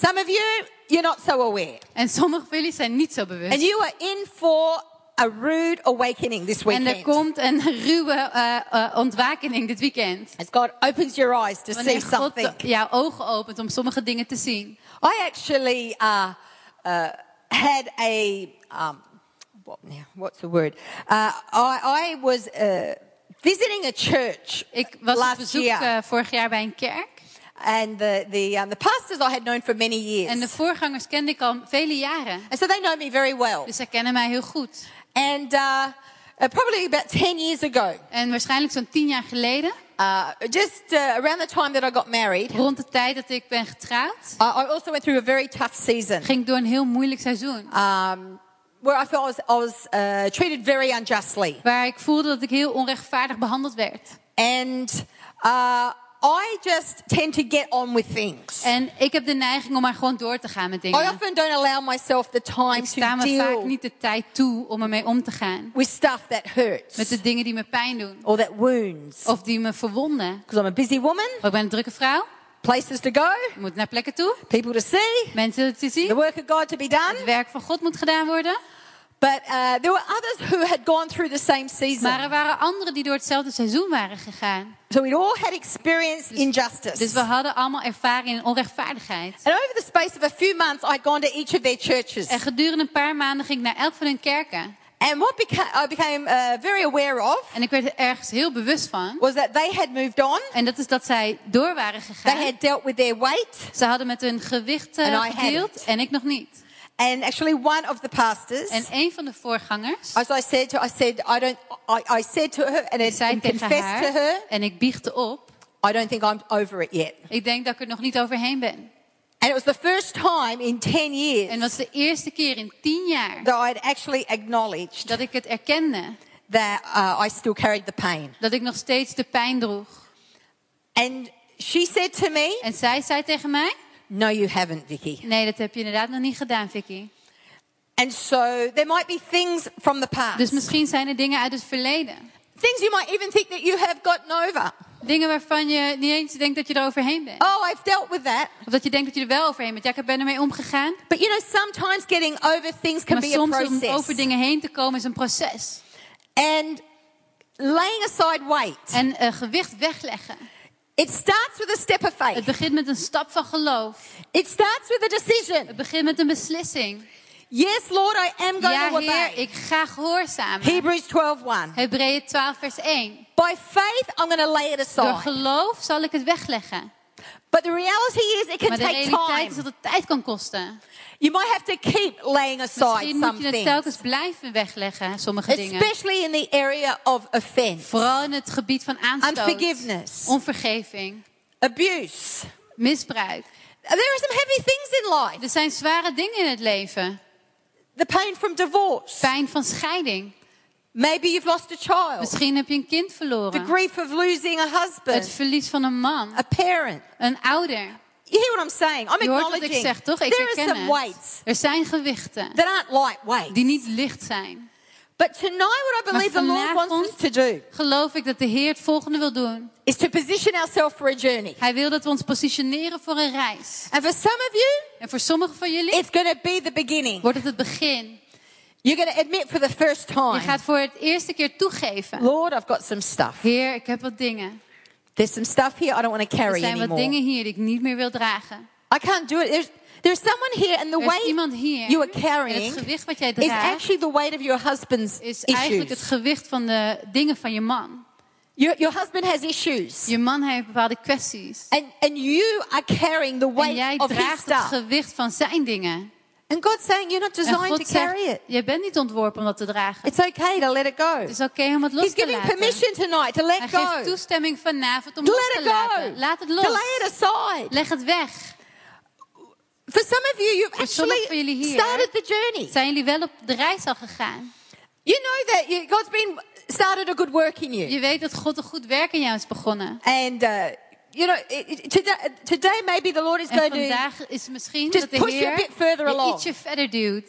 Some of you, you're not so aware. En sommige van jullie zijn niet zo And bewust. you are in for a rude awakening this En er weekend. komt een ruwe eh, eh, ontwakening dit weekend. As God opens your eyes to see God something. jouw ogen opent om sommige dingen te zien. I actually uh, uh, had a, um, what, what's the word? Uh, I, I was uh, visiting a church Ik was op last bezoek year. eh, vorig jaar bij een kerk. And the, the, um, the pastors I had known for many years. En de voorgangers kende ik al vele jaren. And so they know me very well. Dus zij kennen mij heel goed. And uh, uh, probably about 10 years ago, En waarschijnlijk zo'n tien jaar geleden, uh, just uh, around the time that I got married, rond de tijd dat ik ben getrouwd, I, also went through a very tough season ging door een heel moeilijk seizoen. um, where I felt I was, I was uh, treated very unjustly. Waar ik voelde dat ik heel onrechtvaardig behandeld werd. And uh, I just tend to get on with things. En ik heb de neiging om maar gewoon door te gaan met I dingen. often don't allow myself the time Ik sta to me vaak deal niet de tijd toe om ermee om te gaan. with stuff that hurts Met de dingen die me pijn doen. or that wounds. Of die me verwonden. Because I'm a busy woman, Want ik ben een drukke vrouw. places to go, Ik moet naar plekken toe. people to see, Mensen te the zien. work of God to be done. Het werk van God moet gedaan worden. But uh, there were others who had gone through the same season. Maar er waren anderen die door hetzelfde seizoen waren gegaan. So we'd all had experienced injustice. Dus we hadden allemaal ervaring in onrechtvaardigheid. And over the space of a few months, I'd gone to each of their churches. En gedurende een paar maanden ging ik naar elk van hun kerken. And what beca- I became uh, very aware of En ik werd er ergens heel bewust van. was that they had moved on. En dat is dat zij door waren They gegaan. had dealt with their weight. Ze hadden met hun gewicht I gedeeld en ik nog niet. And actually, one of the pastors, En een van de voorgangers as I said to, I said, I don't, I, I said to her and, I confessed to her, haar, en ik biechtte op, I don't think I'm over it yet. ik denk dat ik er nog niet overheen ben. And it was the first time in 10 years En was de eerste keer in tien jaar that I'd actually acknowledged dat ik het erkende. that uh, I still carried the pain. Dat ik nog steeds de pijn droeg. And she said to me, En zij zei tegen mij, No, you haven't, Vicky. nee, dat heb je inderdaad nog niet gedaan, Vicky. And so there might be things from the past. Dus misschien zijn er dingen uit het verleden. Things you might even think that you have gotten over. Dingen waarvan je niet eens denkt dat je er overheen bent. Oh, I've dealt with that. Of dat je denkt dat je er wel overheen bent. Ja, ik ben ermee omgegaan. But you know, sometimes getting over things can Maar be a soms om process. over dingen heen te komen is een proces. And laying aside weight, En eh, gewicht wegleggen. It starts with a step of Het faith. begint met een stap van geloof. It starts with a decision. Het begint met een beslissing. Yes, Lord, I am going Ja, to obey. Heer, ik ga gehoorzamen. Hebrews 12:1. Hebreeën 12, vers 1. By faith, I'm going to lay it Door aside. geloof zal ik het wegleggen. But the reality is, it can Maar de take realiteit is time. dat het tijd kan kosten. You might have to keep laying aside Misschien moet je het telkens blijven wegleggen, sommige dingen. especially in the area of offense, Vooral in het gebied van aanstoot, unforgiveness, onvergeving, abuse. misbruik. There are some heavy things in life. Er zijn zware dingen in het leven. The pain from divorce, Pijn van scheiding, Maybe you've lost a child. Misschien heb je een kind The verloren. grief of losing a Het husband, verlies van een man, a parent. een ouder. You hear what I'm saying? I'm Je hoort wat ik acknowledging zeg, toch? Ik there are herken some het. weights Er zijn gewichten that aren't lightweight. die niet licht zijn. But tonight, what I believe the Lord wants us to do geloof ik dat de Heer het volgende wil doen. is to position ourselves for a journey. Hij wil dat we ons positioneren voor een reis. And for some of you, En voor sommigen van jullie it's going to be the beginning. wordt het het begin. You're going to admit for the first Je time, gaat voor het eerste keer toegeven. Lord, I've got some stuff. Heer, ik heb wat dingen. There's some stuff here I don't want to Er carry zijn wat anymore. dingen hier die ik niet meer wil dragen. I can't do it. There's, there's someone here, and the Er is weight iemand hier. you are En het carrying gewicht wat jij is draagt actually the weight of your husband's is eigenlijk het gewicht van de dingen van je man. Your, your husband has issues. Je man heeft bepaalde kwesties. And, and you are carrying the En weight jij of his draagt het stuff. gewicht van zijn dingen. And God's saying you're not designed God to carry it. je bent niet ontworpen om dat te dragen. It's okay to let it go. Het is oké om het los He's te giving laten. permission tonight to let Hij geeft go. toestemming vanavond om To los te it go. laten. Laat het To los. lay it aside. Leg het weg. For some of you, you've Voor sommigen van actually jullie hier- started the journey. Zijn jullie wel op de reis al gegaan? You know that you, God's been started a good work in you. Je weet dat God een goed werk in jou is begonnen. And, uh, you know, today, today maybe the Lord is En going to, vandaag is misschien just dat de push you a bit further along. ietsje verder duwt.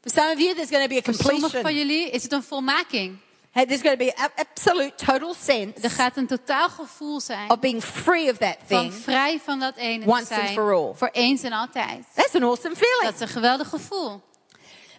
for some of you, there's going to be a Voor sommigen van completion. jullie is het een volmaking. Hey, There's going to be an absolute total sense Er gaat een totaal gevoel zijn of being free of that van thing. vrij van dat ene Once and zijn. for all. Voor eens en altijd. That's an awesome Dat feeling. is een geweldig gevoel.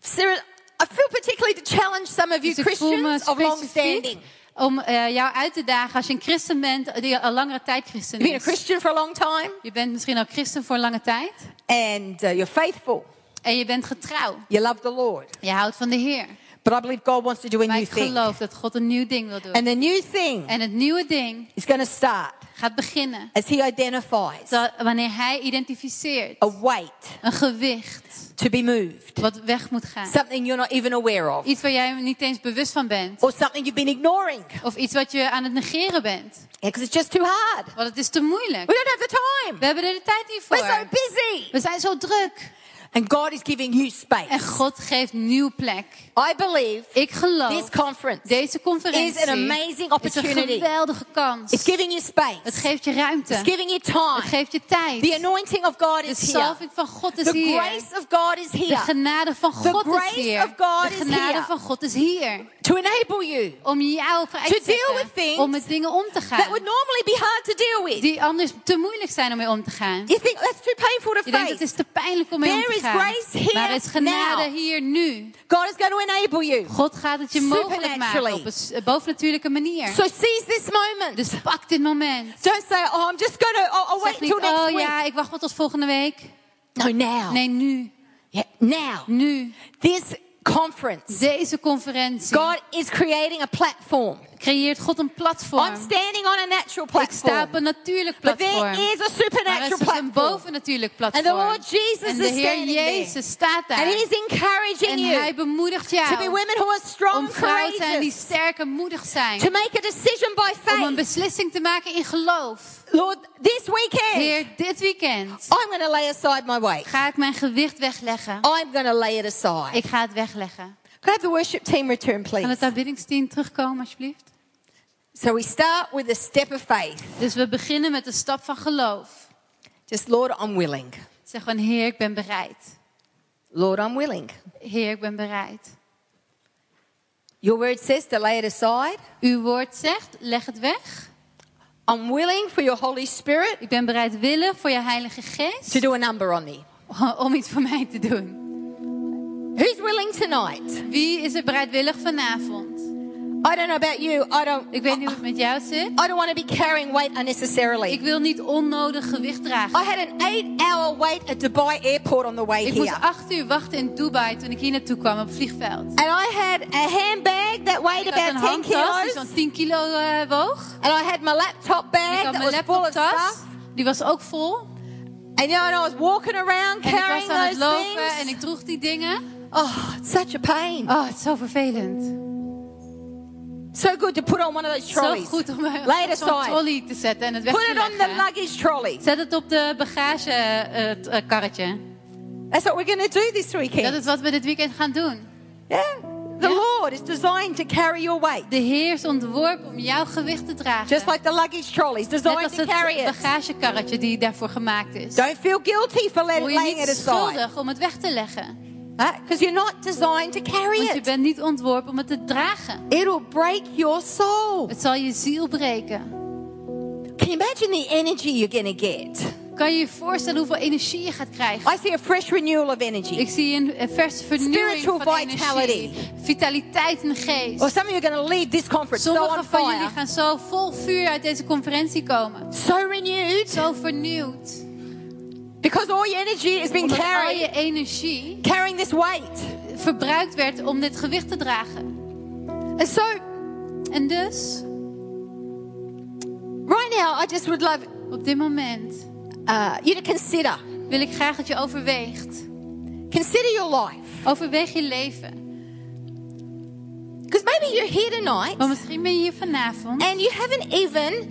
Sarah, I feel particularly to challenge some of you Dus voel me Christians of long standing. Om eh, jou uit te dagen als je een christen bent die al langere tijd christen You've been a is. Christian for a long time Je bent misschien al christen voor een lange tijd. and uh, you're faithful. En je bent getrouw. You love the Lord. Je houdt van de Heer. But I believe God wants to do a Maar new ik thing. geloof dat God een nieuw ding wil doen. And the new thing En het nieuwe ding is going to start gaat beginnen. as He identifies Dat wanneer Hij identificeert a weight een gewicht to be moved, wat weg moet gaan. something you're not even aware of, Iets waar jij niet eens bewust van bent. or something you've been ignoring Of iets wat je aan het negeren bent. because it's just too hard. Want het is te moeilijk. We don't have the time. We hebben er de tijd niet We're so voor. busy. We zijn zo druk. And God is giving you En space. God geeft nieuw plek. I believe Ik this geloof, conference deze conferentie is an amazing is een opportunity. geweldige kans. It's giving you space. Het geeft je ruimte. It's giving you Het time. geeft je tijd. The anointing of God De is here. salving van God is The hier. grace of God is De here genade van The God is grace hier. of God De is genade here. van God is hier. to enable you Om jou vrij To te deal with zetten. things Om met dingen om te that gaan. would normally be hard to deal with. Die anders te moeilijk zijn om mee om te gaan. You think that's too painful to Je denkt het face. is te pijnlijk om mee om There te is grace here er is genade now. hier nu. God is going to enable you. God gaat het je mogelijk maken op een bovennatuurlijke manier. So seize this moment. Dus pak dit moment. Don't say, oh, I'm just going to, I'll, I'll wait niet, till next oh week. ja, ik wacht wel tot volgende week. No, now. Nee, nu. Yeah, now. Nu. This conference, Deze conferentie God is creating a platform. Creëert God een platform. I'm standing on a natural Ik sta op platform. een natuurlijk But platform. there is a Maar er supernatural is een platform. bovennatuurlijk And the platform. Lord Jesus En de Heer. Jezus staat daar. And He's encouraging En hij bemoedigt to be jou women who are strong om vrouwen te zijn die sterk en moedig zijn. To make a decision by Om een faith. beslissing te maken in geloof. Lord, this weekend, Heer, dit weekend I'm going to lay aside my weight. ga ik mijn gewicht wegleggen. I'm going to lay it aside. Ik ga het wegleggen. Can I have the worship team return, Kan please? het aanbiddingsteam terugkomen, alsjeblieft? So we start with a step of faith. Dus we beginnen met de stap van geloof. Just, Lord, I'm willing. Zeg van, Heer, ik ben bereid. Lord, I'm willing. Heer, ik ben bereid. Your word says to lay it aside. Uw woord zegt, leg het weg. I'm willing for your Holy Spirit Ik ben bereidwillig voor je Heilige Geest to do a number on me. *laughs* om iets voor mij te doen. Who's willing tonight? Wie is er bereidwillig vanavond? I don't know about you. I don't. Ik weet niet hoe het met jou zit. I don't want to be carrying weight unnecessarily. Ik wil niet onnodig gewicht I dragen. had an eight-hour wait at Dubai Airport on the way Ik moest here, acht uur wachten in Dubai toen ik hier naartoe kwam op het vliegveld. and I had a handbag that weighed Ik had een about 10 handtas die kilos, zo'n 10 kilo eh, woog. and I had my laptop En bag ik that was full of laptoptas. stuff. Die was ook vol. And you know, and I was walking around En ik carrying was aan het lopen en things. ik droeg die dingen. Oh, it's such a pain. Oh, het is zo vervelend. So good to put on one of those Zo trolleys. goed om eh, Lay it aside. trolley te zetten en het weg Put te it on the leggen. luggage trolley. Zet het op de bagagekarretje. That's what we're going to do this Dat weekend. is wat we dit weekend gaan doen. Yeah. The Ja. Lord is designed to carry your weight. De Heer is ontworpen om jouw gewicht te dragen. Just like the luggage trolley is Net designed als to het carry it. bagagekarretje die daarvoor gemaakt is. Don't feel guilty for let, Voel je laying it niet aside. schuldig om het weg te leggen. Because you're not designed to carry Want je it. bent niet ontworpen om het te dragen. It'll break your soul. Het zal je ziel breken. Can you imagine the energy you're going to get? Kan je je voorstellen hoeveel energie je gaat krijgen? I see a fresh renewal of energy. Ik zie een, verse vernieuwing Spiritual van vitality. energie. Vitaliteit in de geest. Or some of you are going to leave this conference so on van jullie fire, gaan zo vol vuur uit deze conferentie komen. so renewed, Zo vernieuwd. Because all your energy is being Omdat al carried, je energie carrying this weight. verbruikt werd om dit gewicht te dragen. And so, En dus, right now, I just would love op dit moment, uh, you to consider, wil ik graag dat je overweegt. consider your life. Overweeg je leven. Because maybe you're here tonight Want misschien ben je hier vanavond and you haven't even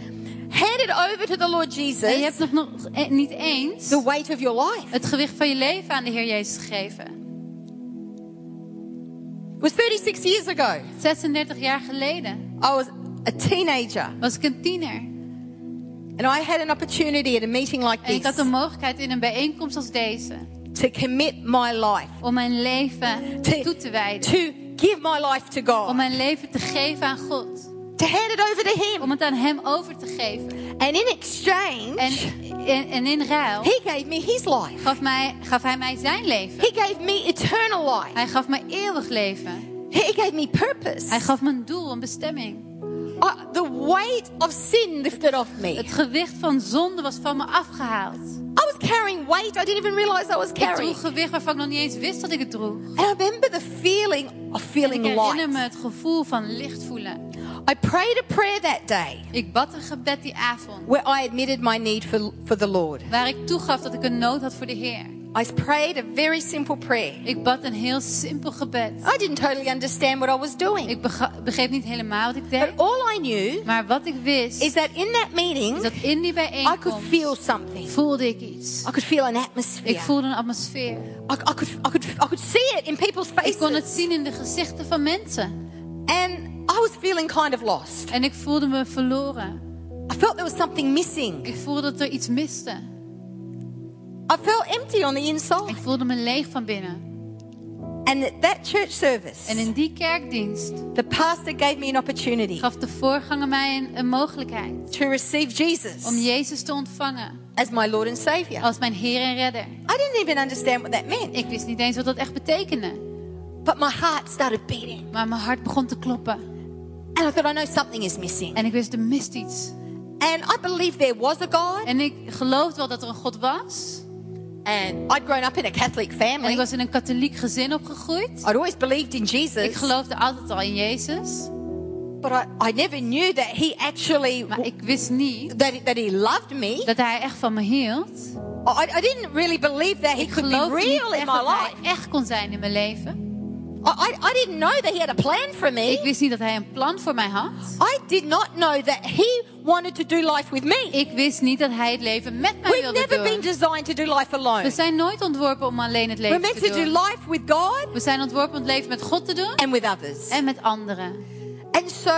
handed over to the Lord en je Jesus hebt nog, nog e- niet eens the weight of your life. het gewicht van je leven aan de Heer Jezus gegeven. It was 36 years ago. 36 jaar geleden I was a teenager was ik een tiener. and I had an opportunity at a meeting like En ik had this de mogelijkheid in een bijeenkomst als deze to commit my life, om mijn leven To- toe te wijden. to give my life to Om God, mijn leven te geven aan God. To hand it over to Him. Om het aan Hem over te geven. And in exchange, En, en, en in ruil He gave me His life. gaf, mij, gaf Hij mij zijn leven. He gave me eternal life. Hij gaf mij eeuwig leven. He gave me purpose. Hij gaf me een doel, een bestemming. Uh, the weight of sin lifted off me. Het gewicht van zonde was van me afgehaald. I was carrying weight I didn't even realize I was Ik carrying. droeg gewicht waarvan ik nog niet eens wist dat ik het droeg. And I remember the feeling of En feeling ik herinner me het gevoel van licht voelen. I prayed a prayer that day Ik bad een gebed die avond. where I admitted my need for, for the Lord. Waar ik toegaf dat ik een nood had voor de Heer. I prayed a very simple prayer. Ik bad een heel simpel gebed. I didn't totally understand what I was doing. Ik begreep niet helemaal wat ik But deed. all I knew Maar wat ik wist, is that in that is meeting, dat in die I could bijeenkomst feel something. voelde ik iets. I could feel an atmosphere. Ik voelde een atmosfeer. I, I, could, I, could, I could see it in people's Ik kon het faces. zien in de gezichten van mensen. And I was feeling kind of lost. En ik voelde me verloren. I felt there was something missing. Ik voelde dat er iets miste. I felt empty on the Ik inside. voelde me leeg van binnen. And at that church service, En in die kerkdienst the pastor gave me an opportunity gaf de voorganger mij een, een mogelijkheid to receive Jesus om Jezus te ontvangen as my Lord and Savior. als mijn Heer en Redder. I didn't even understand what that meant, Ik wist niet eens wat dat echt betekende. but my heart started beating. Maar mijn hart begon te kloppen. And I thought, I know something is missing. En ik wist, er mist iets. And I believed there was a God. En ik geloofde wel dat er een God was. And I'd grown up in a Catholic En family. ik was in een katholiek gezin opgegroeid. I'd always believed in Ik Jesus. geloofde altijd al in Jezus. But I, I never knew that He actually, Maar ik wist niet that, that He loved me. dat hij echt van me hield. I, I didn't really believe that He Ik could be real in my dat hij life. echt kon zijn in mijn leven. I, I, I didn't know that He had a plan for Ik me. wist niet dat hij een plan voor mij had. I did not know that He wanted to do life with me. Ik wist niet dat hij het leven met mij We've wilde never been doen. designed to do life We alone. zijn nooit ontworpen om alleen het We're leven meant to te do doen. life with God We zijn ontworpen om het leven met God te doen and with others. en met anderen. And so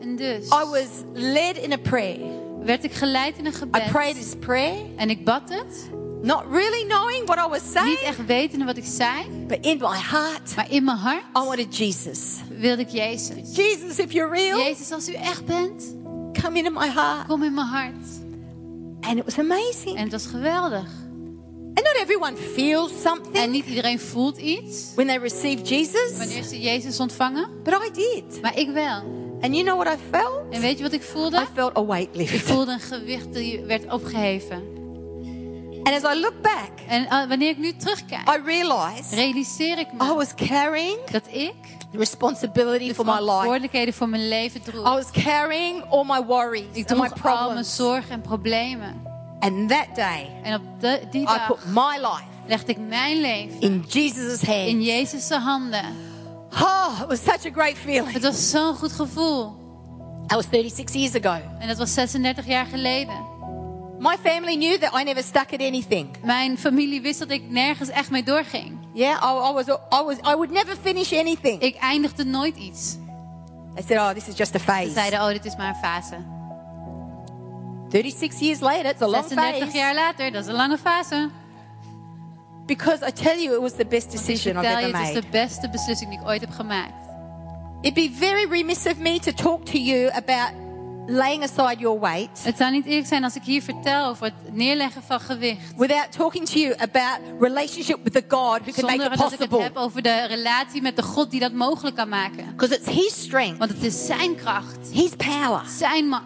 En dus I was led in a prayer. werd ik geleid in een I gebed. prayed this prayer, En ik bad het, not really knowing what I was niet saying, echt wetende wat ik zei. but in my heart, Maar in mijn hart I wanted Jesus. wilde ik Jezus. Jesus, if you're real, Jezus, als u echt bent, come into my heart. kom in mijn hart. And it was amazing. En het was geweldig. And not everyone feels En something niet iedereen voelt iets when they receive Jesus, wanneer ze Jezus ontvangen. but I did. Maar ik wel. And you know what I felt? En weet je wat ik voelde? I felt a weight Ik lift. voelde een gewicht die werd opgeheven. And as I look back, En uh, wanneer ik nu terugkijk, I realized realiseer ik I me was carrying dat ik responsibility de for my life. verantwoordelijkheden voor mijn leven I droeg. was carrying all my worries Ik and my droeg al mijn problems. zorgen en problemen. And that day, En op de, die I dag put my life legde ik mijn leven in Jesus' in hands. Jezus' handen. Oh, it was such a great feeling. Het was zo'n goed gevoel. That was 36 years ago. En dat was 36 jaar geleden. My family knew that I never stuck at anything. Mijn familie wist dat ik nergens echt mee doorging. Yeah, I, I was, I was, I would never finish anything. Ik eindigde nooit iets. They said, "Oh, this is just a Ze phase." zeiden, oh, dit is maar een fase. 36 years later, it's a long 36 phase. jaar later, dat is een lange fase. Because I tell you, it was the best decision I've vertel je, ever het is de beste beslissing die ik ooit heb gemaakt. It'd be very remiss of me to talk to you about laying aside your weight Het zou niet eerlijk zijn als ik hier vertel over het neerleggen van gewicht. without talking to you about relationship with the God who can make Zonder it dat ik het possible. heb over de relatie met de God die dat mogelijk kan maken. Because it's His strength, Want het is zijn kracht, His power. zijn macht.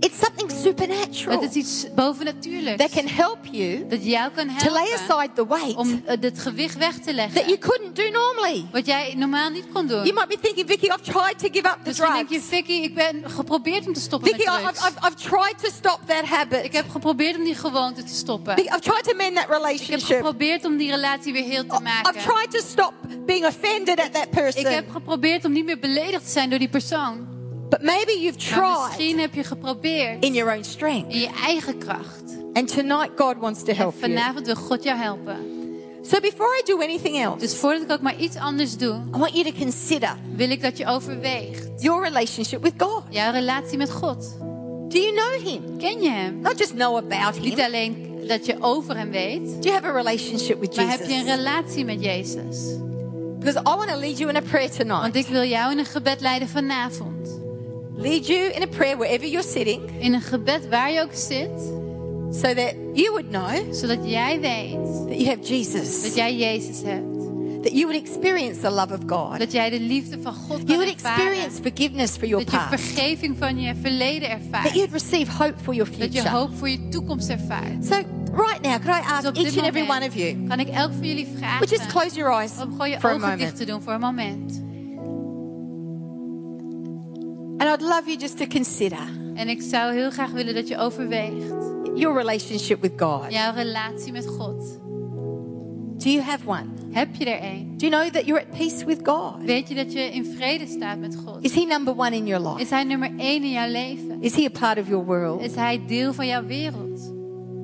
It's something supernatural Het is iets bovennatuurlijks. that can help you Dat jou kan to lay helpen aside the weight om eh, het gewicht weg te that you leggen. couldn't do normally. Wat jij normaal niet kon doen. You might be thinking, Vicky, I've tried to give up the Misschien denk je, drugs. Vicky, ik ben geprobeerd om te stoppen Vicky, met I- I've, drugs. I've, I've tried to stop that habit. Ik heb geprobeerd om die gewoonte te stoppen. Vicky, I've tried to mend that Ik heb relationship. geprobeerd om die relatie weer heel te I've maken. tried to stop being offended at that Ik person. heb geprobeerd om niet meer beledigd te zijn door die persoon. But maybe you've Maar tried misschien heb je geprobeerd in your own strength. in je eigen kracht. And tonight, God wants to En help you. vanavond wil God jou helpen. So before I do anything else, Dus voordat ik ook maar iets anders doe, I want you to consider wil ik dat je overweegt your relationship with God. jouw relatie met God. Do you know Him? Ken je hem? Not just know about Niet Him. alleen dat je over hem weet, Do you have a relationship with maar heb je een Jesus? relatie met Jezus. Because I want to lead you in a prayer tonight. Want ik wil jou in een gebed leiden vanavond. Lead you in a prayer wherever you're sitting, In een gebed waar je ook zit, so that you would know zodat jij weet that you have Jesus. dat jij Jezus hebt. that you would experience the love of God, Dat jij de liefde van God you would ervaren. experience forgiveness for your past. Dat je vergeving van je verleden ervaart. that you'd receive hope for your future. Dat je hoop voor je toekomst ervaart. So right now, could I ask op each and every one of you, kan ik elk van jullie vragen would just close your eyes om gewoon je for ogen dicht te doen voor een moment. And I'd love you just to consider En ik zou heel graag willen dat je overweegt your relationship with God. jouw relatie met God. Do you have one? Heb je er een? Do you know that you're at peace with God? Weet je dat je in vrede staat met God? Is He number one in your life? Is Hij nummer één in jouw leven? Is He a part of your world? Is Hij deel van jouw wereld?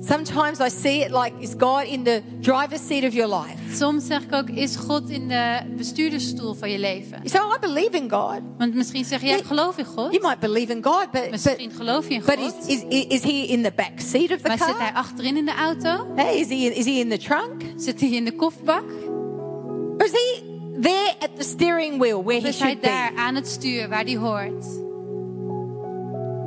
Sometimes I see it like, is God in the driver's seat of your life? Soms zeg ik ook, is God in de bestuurdersstoel van je leven? Oh, I believe in God. Want misschien zeg ik geloof in God. You might believe in God, but, but, Misschien geloof je in but is, God. is, is He in the back seat of the Maar zit hij car? achterin in de auto? Hey, is he, is he in the trunk? Zit hij in de kofferbak? Or is He there at the steering wheel where He is hij should be? daar aan het stuur waar hij hoort?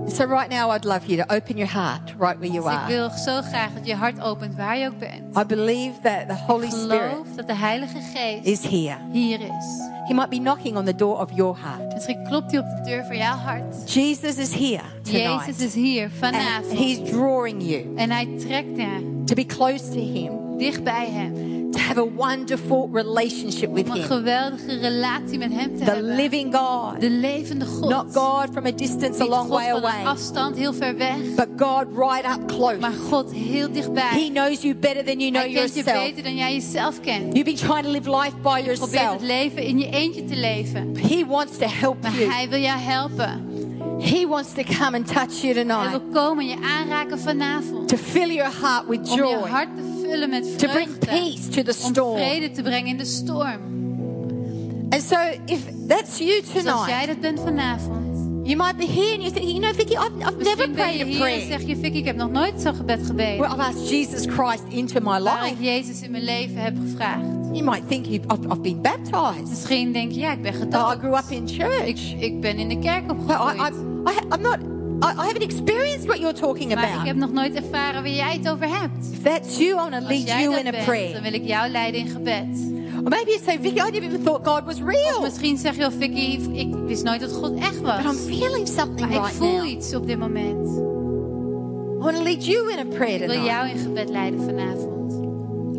So right now I'd love you to open your heart right where you Dus ik are. wil zo graag dat je hart opent waar je ook bent. I believe that the Holy Spirit Geloof dat de Heilige Geest is here. hier is. He might be knocking on the door of your heart. Misschien klopt hij op de deur van jouw hart. Jesus is here tonight. Jezus is hier and vanavond. He's drawing you En hij trekt je to be close to Him, dicht bij hem. To have a wonderful relationship with een Him. geweldige relatie met hem te The hebben. living God, De levende God. not God from a distance a long God way away, afstand heel ver weg. but God right up close. Maar God heel He dichtbij. knows you better than you know Hij kent je yourself. beter dan jij jezelf kent. You've been trying to live life by Probeer het yourself. leven in je eentje te leven. He wants to help Maar you. hij wil jou helpen. He wants to come and touch you Hij tonight. wil komen en je aanraken vanavond. To fill your heart with Om je joy. hart te vullen met To bring vreugde. peace to the Om storm. vrede te brengen in de storm. And so if that's you Dus als jij tonight, dat bent vanavond. you might be here and you think, you know, Vicky, I've, I've never prayed a prayer zeg je, Vicky, ik heb nog nooit zo'n gebed gebeden. where I've asked Jesus Christ into my Waar ik life. Jezus in mijn leven heb gevraagd. You might think you, I've, I've been baptized. Misschien denk je, ja, ik ben Oh, I gedoopt. grew up in church. Ik, ik ben in de kerk But I, I, opgegroeid. I, I'm not, I, I haven't experienced what you're talking Maar ik about. heb nog nooit ervaren waar jij het over hebt. If that's you, I want to lead you in a bent, prayer. dan wil ik jou leiden in gebed. Or maybe you say, Vicky, I never even thought God was real. Misschien zeg je, oh, Vicky, ik wist nooit dat God echt But I'm was. feeling something Maar ik right voel now. iets op dit moment. I want to lead you in a prayer Ik wil tonight. jou in gebed leiden vanavond.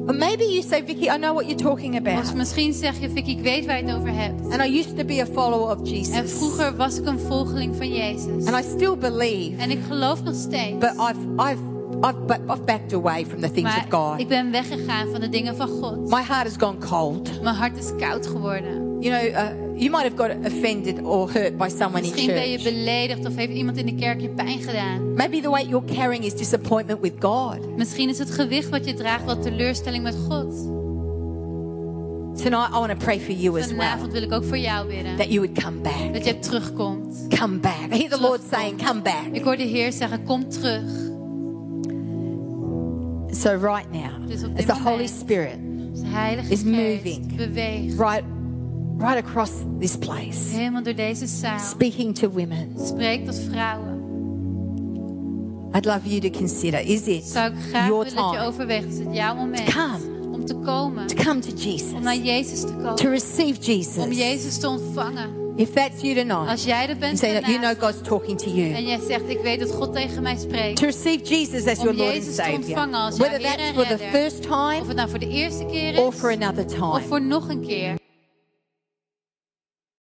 Or maybe you say, Vicky, I know what you're talking Of about. misschien zeg je, Vicky, ik weet waar je het over hebt. And I used to be a follower of En Jesus. vroeger was ik een volgeling van Jezus. And I still believe. En ik geloof nog steeds. But I've, I've, I've, but I've backed away from the things of Maar God. ik ben weggegaan van de dingen van God. My heart has gone cold. Mijn hart is koud geworden. You know, uh, you might have got offended or hurt by someone in Misschien ben je church. beledigd of heeft iemand in de kerk je pijn gedaan. Maybe the weight you're carrying is disappointment with God. Misschien is het gewicht wat je draagt wel teleurstelling met God. Tonight, I want to pray for you as well Vanavond wil ik ook voor jou bidden. that you would come back. Dat je terugkomt. Come back. I hear the Lord saying, Come back. Ik hoor de Heer zeggen, kom terug. So, right now, Dus op as the Holy moment- Spirit de Heilige Is Geest moving. beweegt right, right across this place, helemaal door deze zaal. speaking to women, Spreek tot vrouwen. I'd love you to consider is it Zou ik graag your willen dat je time overweegt. Is het jouw moment Come. om te komen? to come to Jesus, Om naar Jezus te to komen. receive Om Jesus? Jezus te ontvangen. If that's you tonight, Als jij er you bent say that you know God's talking to you. en jij zegt, ik weet dat God tegen mij spreekt. To receive Jesus as Om your Lord and Savior. Whether that's for the first Of time het nou voor de eerste keer or is, for another of time. voor nog een keer.